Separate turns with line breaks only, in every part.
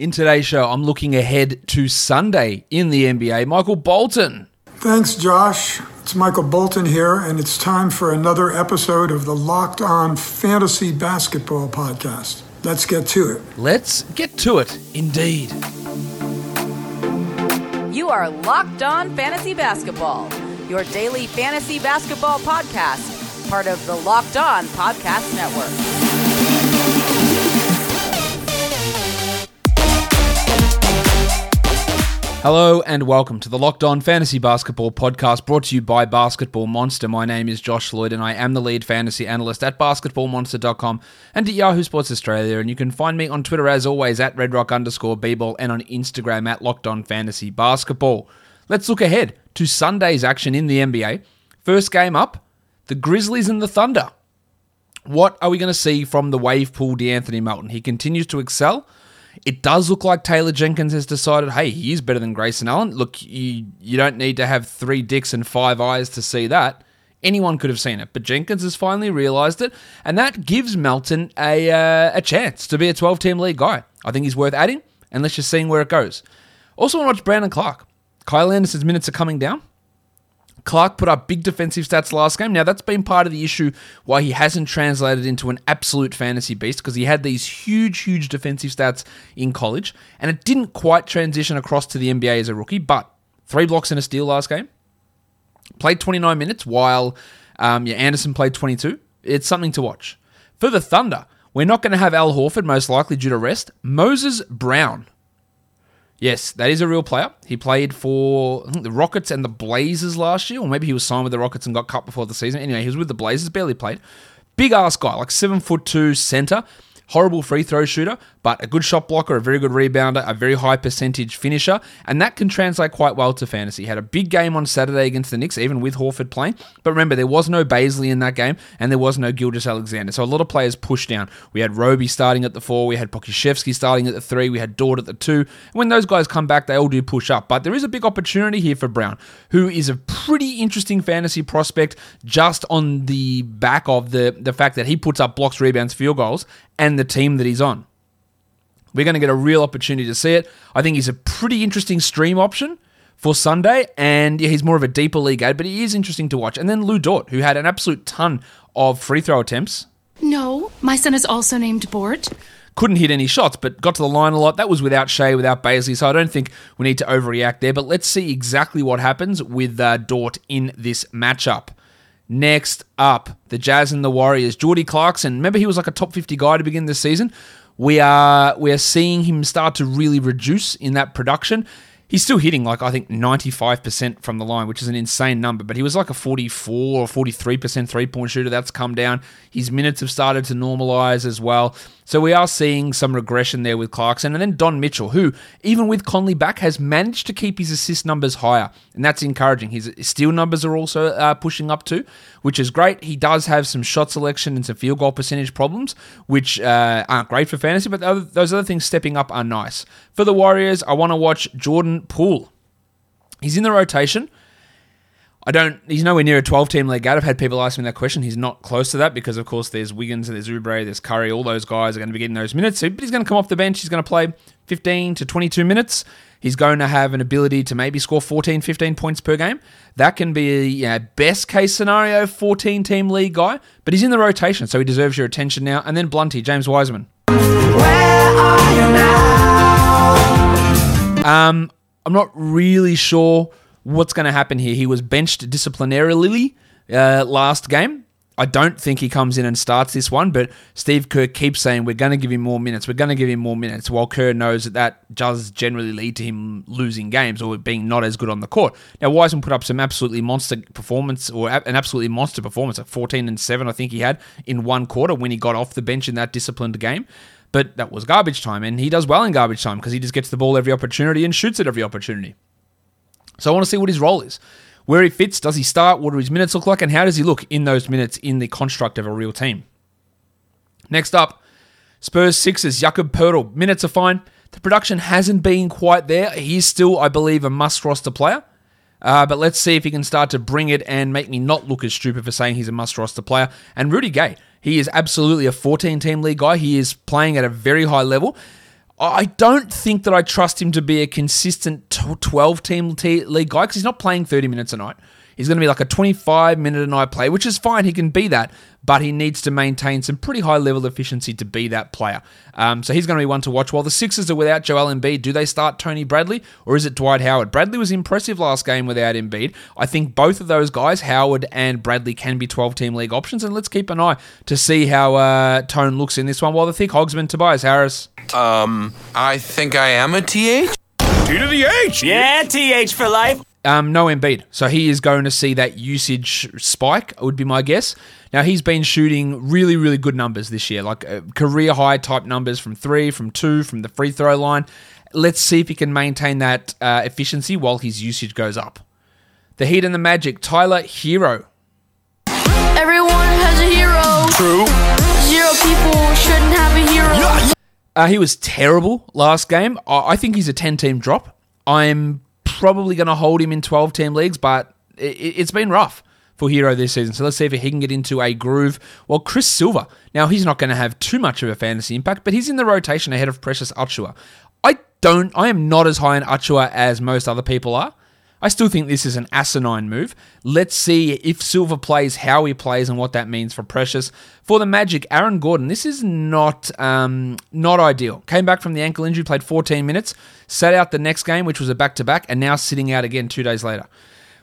In today's show, I'm looking ahead to Sunday in the NBA. Michael Bolton.
Thanks, Josh. It's Michael Bolton here, and it's time for another episode of the Locked On Fantasy Basketball Podcast. Let's get to it.
Let's get to it, indeed.
You are Locked On Fantasy Basketball, your daily fantasy basketball podcast, part of the Locked On Podcast Network.
Hello and welcome to the Locked On Fantasy Basketball podcast brought to you by Basketball Monster. My name is Josh Lloyd and I am the lead fantasy analyst at basketballmonster.com and at Yahoo Sports Australia. And you can find me on Twitter as always at redrock underscore bball and on Instagram at Locked On Fantasy Basketball. Let's look ahead to Sunday's action in the NBA. First game up, the Grizzlies and the Thunder. What are we going to see from the wave pool DeAnthony Melton? He continues to excel. It does look like Taylor Jenkins has decided, hey, he is better than Grayson Allen. Look, you, you don't need to have three dicks and five eyes to see that. Anyone could have seen it, but Jenkins has finally realised it, and that gives Melton a, uh, a chance to be a 12 team league guy. I think he's worth adding, and let's just see where it goes. Also, want to watch Brandon Clarke. Kyle Anderson's minutes are coming down. Clarke put up big defensive stats last game. Now, that's been part of the issue why he hasn't translated into an absolute fantasy beast because he had these huge, huge defensive stats in college and it didn't quite transition across to the NBA as a rookie. But three blocks and a steal last game. Played 29 minutes while um, yeah, Anderson played 22. It's something to watch. For the Thunder, we're not going to have Al Horford, most likely due to rest. Moses Brown Yes, that is a real player. He played for the Rockets and the Blazers last year, or maybe he was signed with the Rockets and got cut before the season. Anyway, he was with the Blazers, barely played. Big ass guy, like seven foot two center horrible free throw shooter, but a good shot blocker, a very good rebounder, a very high percentage finisher, and that can translate quite well to fantasy. He had a big game on Saturday against the Knicks, even with Horford playing. But remember, there was no Bazley in that game, and there was no Gilgeous-Alexander. So a lot of players pushed down. We had Roby starting at the four, we had Pokusevski starting at the three, we had Dort at the two. And When those guys come back, they all do push up. But there is a big opportunity here for Brown, who is a pretty interesting fantasy prospect just on the back of the, the fact that he puts up blocks, rebounds, field goals, and the team that he's on. We're going to get a real opportunity to see it. I think he's a pretty interesting stream option for Sunday, and yeah, he's more of a deeper league ad, but he is interesting to watch. And then Lou Dort, who had an absolute ton of free throw attempts.
No, my son is also named Bort.
Couldn't hit any shots, but got to the line a lot. That was without Shai, without Bazley, so I don't think we need to overreact there. But let's see exactly what happens with uh, Dort in this matchup. Next up, the Jazz and the Warriors. Jordy Clarkson. Remember, he was like a top 50 guy to begin this season. We are we are seeing him start to really reduce in that production he's still hitting like I think 95% from the line, which is an insane number, but he was like a 44 or 43% three-point shooter. That's come down. His minutes have started to normalize as well. So we are seeing some regression there with Clarkson. And then Don Mitchell, who, even with Conley back, has managed to keep his assist numbers higher. And that's encouraging. His steal numbers are also uh, pushing up too, which is great. He does have some shot selection and some field goal percentage problems, which uh, aren't great for fantasy, but those other things stepping up are nice. For the Warriors, I want to watch Jordan Poole. He's in the rotation. I don't. He's nowhere near a 12 team league out. I've had people ask me that question. He's not close to that because, of course, there's Wiggins there's Oubre, there's Curry. All those guys are going to be getting those minutes. But he's going to come off the bench. He's going to play 15 to 22 minutes. He's going to have an ability to maybe score 14, 15 points per game. That can be a you know, best case scenario 14 team league guy. But he's in the rotation, so he deserves your attention now. And then Blunty, James Wiseman. Um, I'm not really sure what's going to happen here. He was benched disciplinarily uh, last game. I don't think he comes in and starts this one, but Steve Kerr keeps saying we're going to give him more minutes. We're going to give him more minutes. While Kerr knows that that does generally lead to him losing games or being not as good on the court. Now Wiseman put up some absolutely monster performance or an absolutely monster performance at 14 and seven. I think he had in one quarter when he got off the bench in that disciplined game. But that was garbage time, and he does well in garbage time because he just gets the ball every opportunity and shoots it every opportunity. So I want to see what his role is. Where he fits, does he start? What do his minutes look like? And how does he look in those minutes in the construct of a real team? Next up, Spurs Sixers, Jakob Poeltl. Minutes are fine. The production hasn't been quite there. He's still, I believe, a must roster player. Uh, but let's see if he can start to bring it and make me not look as stupid for saying he's a must roster player. And Rudy Gay, he is absolutely a 14 team league guy. He is playing at a very high level. I don't think that I trust him to be a consistent 12 team league guy because he's not playing 30 minutes a night. He's going to be like a 25 minute a night play, which is fine. He can be that, but he needs to maintain some pretty high level efficiency to be that player. Um, so he's going to be one to watch. While the Sixers are without Joel Embiid, do they start Tony Bradley or is it Dwight Howard? Bradley was impressive last game without Embiid. I think both of those guys, Howard and Bradley, can be 12 team league options. And let's keep an eye to see how uh, Tone looks in this one. While the thick hogsman, Tobias Harris.
Um, I think I am a TH.
T to the H.
Yeah, TH for life.
Um, no Embiid, so he is going to see that usage spike. Would be my guess. Now he's been shooting really, really good numbers this year, like uh, career high type numbers from three, from two, from the free throw line. Let's see if he can maintain that uh, efficiency while his usage goes up. The Heat and the Magic, Tyler Herro.
Everyone has a hero.
True.
Zero people shouldn't have a hero.
Yeah.
Uh, he was terrible last game. I, I think he's a 10 team drop. I'm probably going to hold him in 12 team leagues, but it, has been rough for Herro this season. So let's see if he can get into a groove. Well, Chris Silva, now he's not going to have too much of a fantasy impact, but he's in the rotation ahead of Precious Achiuwa. I don't, I am not as high in Achiuwa as most other people are. I still think this is an asinine move. Let's see if Silva plays, how he plays, and what that means for Precious. For the Magic, Aaron Gordon, this is not um, not ideal. Came back from the ankle injury, played 14 minutes, sat out the next game, which was a back to back, and now sitting out again two days later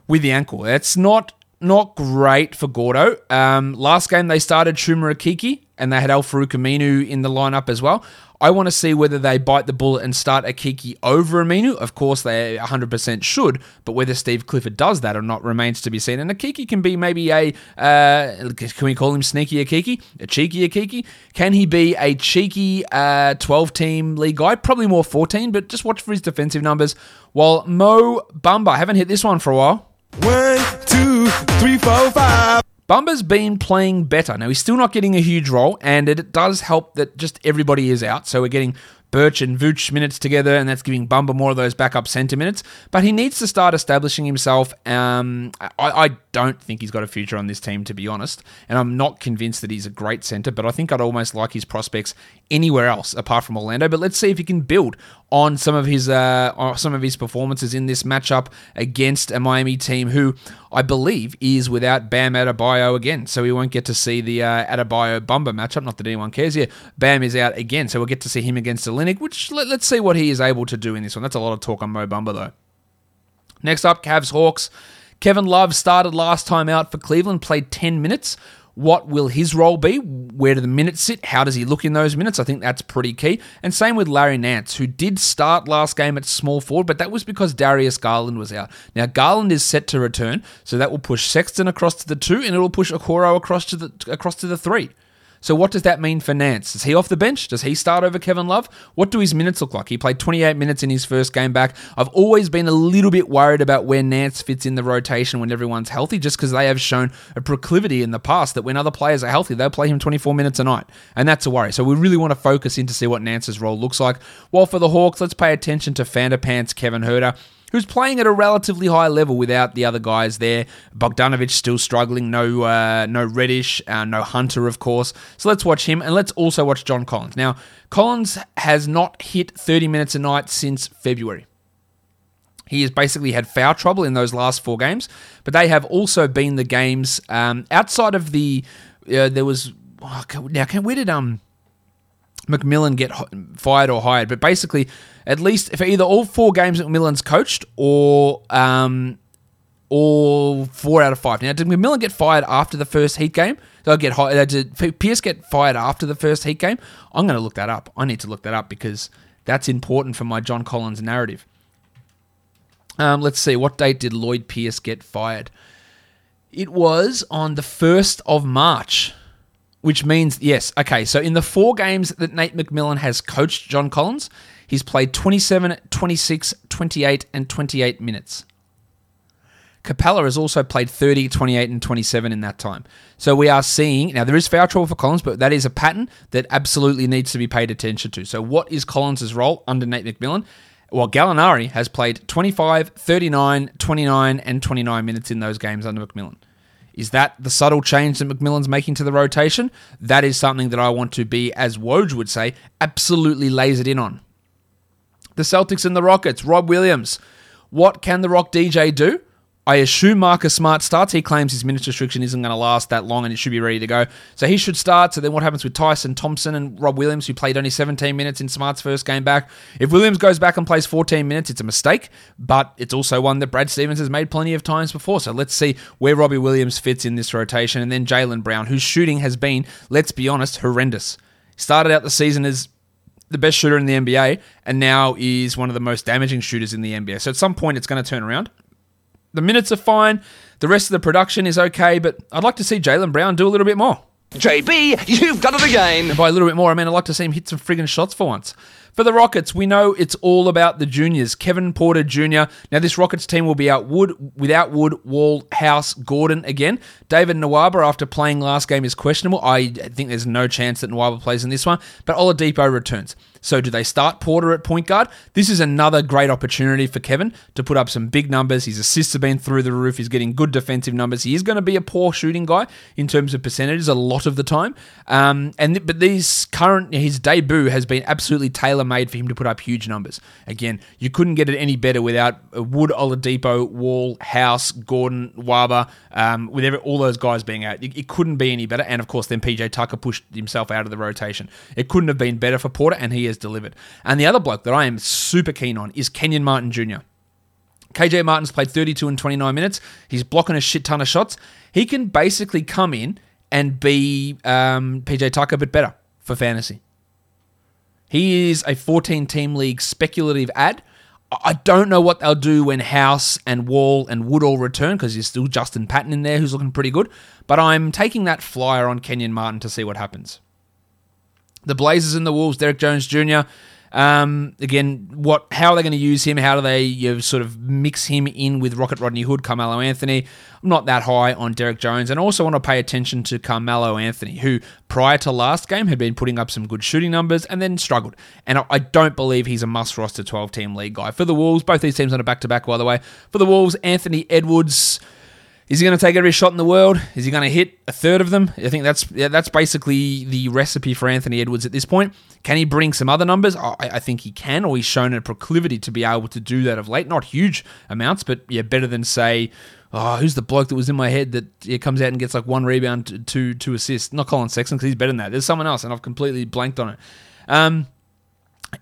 with the ankle. It's not not great for Gordo. Um, last game they started Chuma and they had Al-Farouq Aminu in the lineup as well. I want to see whether they bite the bullet and start Okeke over Aminu. Of course, they 100% should, but whether Steve Clifford does that or not remains to be seen. And Okeke can be maybe a, uh, can we call him sneaky Okeke? A cheeky Okeke? Can he be a cheeky 12 uh, team league guy? Probably more 14, but just watch for his defensive numbers. While Mo Bamba, haven't hit this one for a while.
One, two, three, four, five.
Bamba's been playing better. Now, he's still not getting a huge role, and it does help that just everybody is out. So we're getting Birch and Vooch minutes together, and that's giving Bamba more of those backup centre minutes. But he needs to start establishing himself. Um, I, I, don't think he's got a future on this team, to be honest. And I'm not convinced that he's a great centre, but I think I'd almost like his prospects anywhere else apart from Orlando. But let's see if he can build on some of his uh, some of his performances in this matchup against a Miami team who I believe is without Bam Adebayo again. So we won't get to see the uh, Adebayo Bamba matchup. Not that anyone cares here. Bam is out again, so we'll get to see him against Olynyk, which let, us see what he is able to do in this one. That's a lot of talk on Mo Bamba though. Next up, Cavs Hawks. Kevin Love started last time out for Cleveland, played 10 minutes. What will his role be? Where do the minutes sit? How does he look in those minutes? I think that's pretty key. And same with Larry Nance, who did start last game at small forward, but that was because Darius Garland was out. Now Garland is set to return, so that will push Sexton across to the two, and it'll push Okoro across to the across to the three. So what does that mean for Nance? Is he off the bench? Does he start over Kevin Love? What do his minutes look like? He played 28 minutes in his first game back. I've always been a little bit worried about where Nance fits in the rotation when everyone's healthy, just because they have shown a proclivity in the past that when other players are healthy, they'll play him 24 minutes a night. And that's a worry. So we really want to focus in to see what Nance's role looks like. While for the Hawks, let's pay attention to Fander Pants Kevin Huerter who's playing at a relatively high level without the other guys there. Bogdanovic still struggling. No, uh, no Reddish, uh, no Hunter, of course. So let's watch him, and let's also watch John Collins. Now, Collins has not hit 30 minutes a night since February. He has basically had foul trouble in those last four games, but they have also been the games um, outside of the. Uh, there was oh, now. Can, where did um McMillan get fired or hired, but basically, at least for either all four games that McMillan's coached or um, or four out of five. Now, did McMillan get fired after the first Heat game? Did get? Uh, did Pierce get fired after the first Heat game? I'm going to look that up. I need to look that up because that's important for my John Collins narrative. Um, let's see. What date did Lloyd Pierce get fired? It was on the 1st of March which means, yes, okay, so in the four games that Nate McMillan has coached John Collins, he's played 27, 26, 28, and 28 minutes. Capela has also played 30, 28, and 27 in that time. So we are seeing, now there is foul trouble for Collins, but that is a pattern that absolutely needs to be paid attention to. So what is Collins' role under Nate McMillan? Well, Gallinari has played 25, 39, 29, and 29 minutes in those games under McMillan. Is that the subtle change that McMillan's making to the rotation? That is something that I want to be, as Woj would say, absolutely lasered in on. The Celtics and the Rockets, Rob Williams. What can the Rock DJ do? I assume Marcus Smart starts. He claims his minutes restriction isn't going to last that long and it should be ready to go. So he should start. So then what happens with Tristan Thompson and Rob Williams, who played only 17 minutes in Smart's first game back? If Williams goes back and plays 14 minutes, it's a mistake, but it's also one that Brad Stevens has made plenty of times before. So let's see where Robbie Williams fits in this rotation. And then Jaylen Brown, whose shooting has been, let's be honest, horrendous. Started out the season as the best shooter in the NBA and now is one of the most damaging shooters in the NBA. So at some point, it's going to turn around. The minutes are fine. The rest of the production is okay, but I'd like to see Jaylen Brown do a little bit more.
JB, you've done it again.
And by a little bit more, I mean I'd like to see him hit some friggin' shots for once. For the Rockets, we know it's all about the juniors. Kevin Porter Jr. Now, this Rockets team will be out Wood without Wood, Wall, House, Gordon again. David Nwaba, after playing last game, is questionable. I think there's no chance that Nwaba plays in this one, but Oladipo returns. So, do they start Porter at point guard? This is another great opportunity for Kevin to put up some big numbers. His assists have been through the roof. He's getting good defensive numbers. He is going to be a poor shooting guy in terms of percentages a lot of the time. Um, and but these current his debut has been absolutely tailor made for him to put up huge numbers. Again, you couldn't get it any better without Wood, Oladipo, Wall, House, Gordon, Waba, um, with every, all those guys being out. It, it couldn't be any better. And of course, then PJ Tucker pushed himself out of the rotation. It couldn't have been better for Porter, and he has delivered. And the other bloke that I am super keen on is Kenyon Martin Jr. KJ Martin's played 32 and 29 minutes. He's blocking a shit ton of shots. He can basically come in and be um, PJ Tucker, but better for fantasy. He is a 14 team league speculative ad. I don't know what they'll do when House and Wall and Wood all return because there's still Justin Patton in there who's looking pretty good. But I'm taking that flyer on Kenyon Martin to see what happens. The Blazers and the Wolves, Derrick Jones Jr. Um, again, what? How are they going to use him? How do they you know, sort of mix him in with Rocket Rodney Hood, Carmelo Anthony? I'm not that high on Derrick Jones, and I also want to pay attention to Carmelo Anthony, who prior to last game had been putting up some good shooting numbers and then struggled. And I don't believe he's a must roster 12 team league guy for the Wolves. Both these teams on a back to back, by the way. For the Wolves, Anthony Edwards. Is he going to take every shot in the world? Is he going to hit a third of them? I think that's yeah, that's basically the recipe for Anthony Edwards at this point. Can he bring some other numbers? I, I, think he can, or he's shown a proclivity to be able to do that of late. Not huge amounts, but yeah, better than say, oh, who's the bloke that was in my head that yeah, comes out and gets like one rebound, two two assists? Not Colin Sexton because he's better than that. There's someone else, and I've completely blanked on it. Um,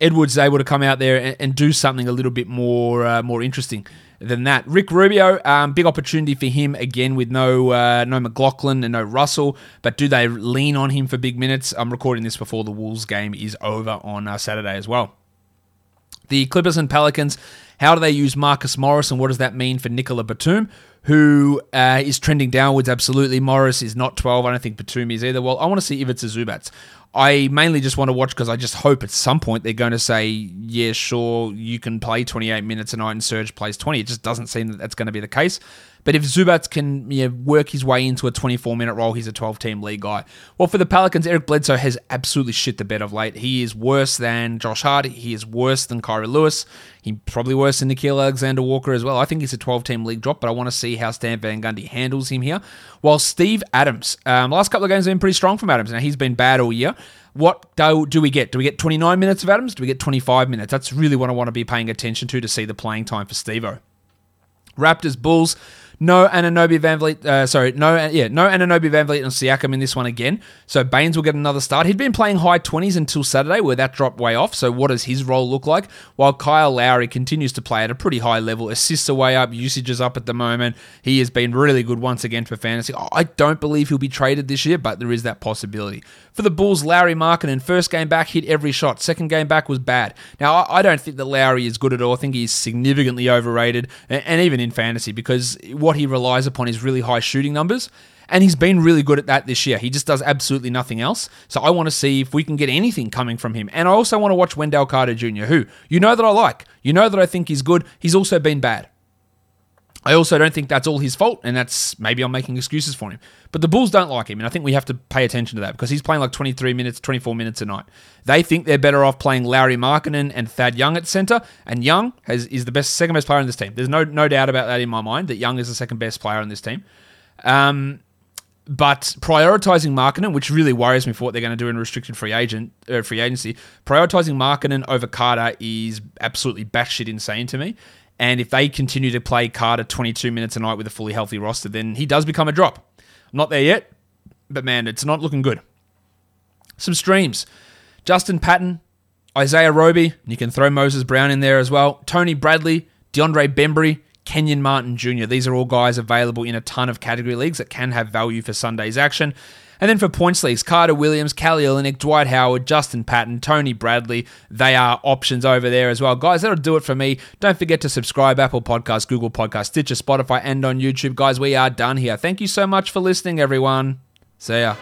Edwards able to come out there and, and do something a little bit more uh, more interesting than that. Rick Rubio, um, big opportunity for him again with no uh, no McLaughlin and no Russell. But do they lean on him for big minutes? I'm recording this before the Wolves game is over on uh, Saturday as well. The Clippers and Pelicans. How do they use Marcus Morris and what does that mean for Nicola Batum, who uh, is trending downwards? Absolutely. Morris is not 12. I don't think Batum is either. Well, I want to see if it's a Zubac. I mainly just want to watch because I just hope at some point they're going to say, yeah, sure, you can play 28 minutes a night and Serge plays 20. It just doesn't seem that that's going to be the case. But if Zubac can you know, work his way into a 24 minute role, he's a 12 team league guy. Well, for the Pelicans, Eric Bledsoe has absolutely shit the bed of late. He is worse than Josh Hart. He is worse than Kira Lewis. He's probably worse than Nickeil Alexander Walker as well. I think he's a 12 team league drop, but I want to see how Stan Van Gundy handles him here. While Steve Adams, um, last couple of games have been pretty strong from Adams. Now, he's been bad all year. What do, do we get? Do we get 29 minutes of Adams? Do we get 25 minutes? That's really what I want to be paying attention to to see the playing time for Stevo. Raptors, Bulls. No Anunoby VanVleet. Uh, sorry, no, yeah, no Anunoby VanVleet and Siakam in this one again. So Baynes will get another start. He'd been playing high twenties until Saturday, where that dropped way off. So what does his role look like? While Kyle Lowry continues to play at a pretty high level, assists are way up, usage is up at the moment. He has been really good once again for fantasy. I don't believe he'll be traded this year, but there is that possibility. For the Bulls, Lauri Markkanen, first game back hit every shot. Second game back was bad. Now I don't think that Lowry is good at all. I think he's significantly overrated, and even in fantasy because what he relies upon is really high shooting numbers. And he's been really good at that this year. He just does absolutely nothing else. So I want to see if we can get anything coming from him. And I also want to watch Wendell Carter Jr., who you know that I like. You know that I think he's good. He's also been bad. I also don't think that's all his fault, and that's maybe I'm making excuses for him. But the Bulls don't like him, and I think we have to pay attention to that because he's playing like 23 minutes, 24 minutes a night. They think they're better off playing Lauri Markkanen and Thad Young at center, and Young has, is the best, second best player in this team. There's no no doubt about that in my mind that Young is the second best player in this team. Um, but prioritizing Markkanen, which really worries me for what they're going to do in restricted free agent uh, free agency, prioritizing Markkanen over Carter is absolutely batshit insane to me. And if they continue to play Carter 22 minutes a night with a fully healthy roster, then he does become a drop. I'm not there yet, but man, it's not looking good. Some streams. Justin Patton, Isaiah Roby, you can throw Moses Brown in there as well. Tony Bradley, DeAndre Bembry, Kenyon Martin Jr. These are all guys available in a ton of category leagues that can have value for Sunday's action. And then for points leagues, Carter Williams, Kelly Olynyk, Dwight Howard, Justin Patton, Tony Bradley, they are options over there as well. Guys, that'll do it for me. Don't forget to subscribe Apple Podcasts, Google Podcasts, Stitcher, Spotify, and on YouTube. Guys, we are done here. Thank you so much for listening, everyone. See ya.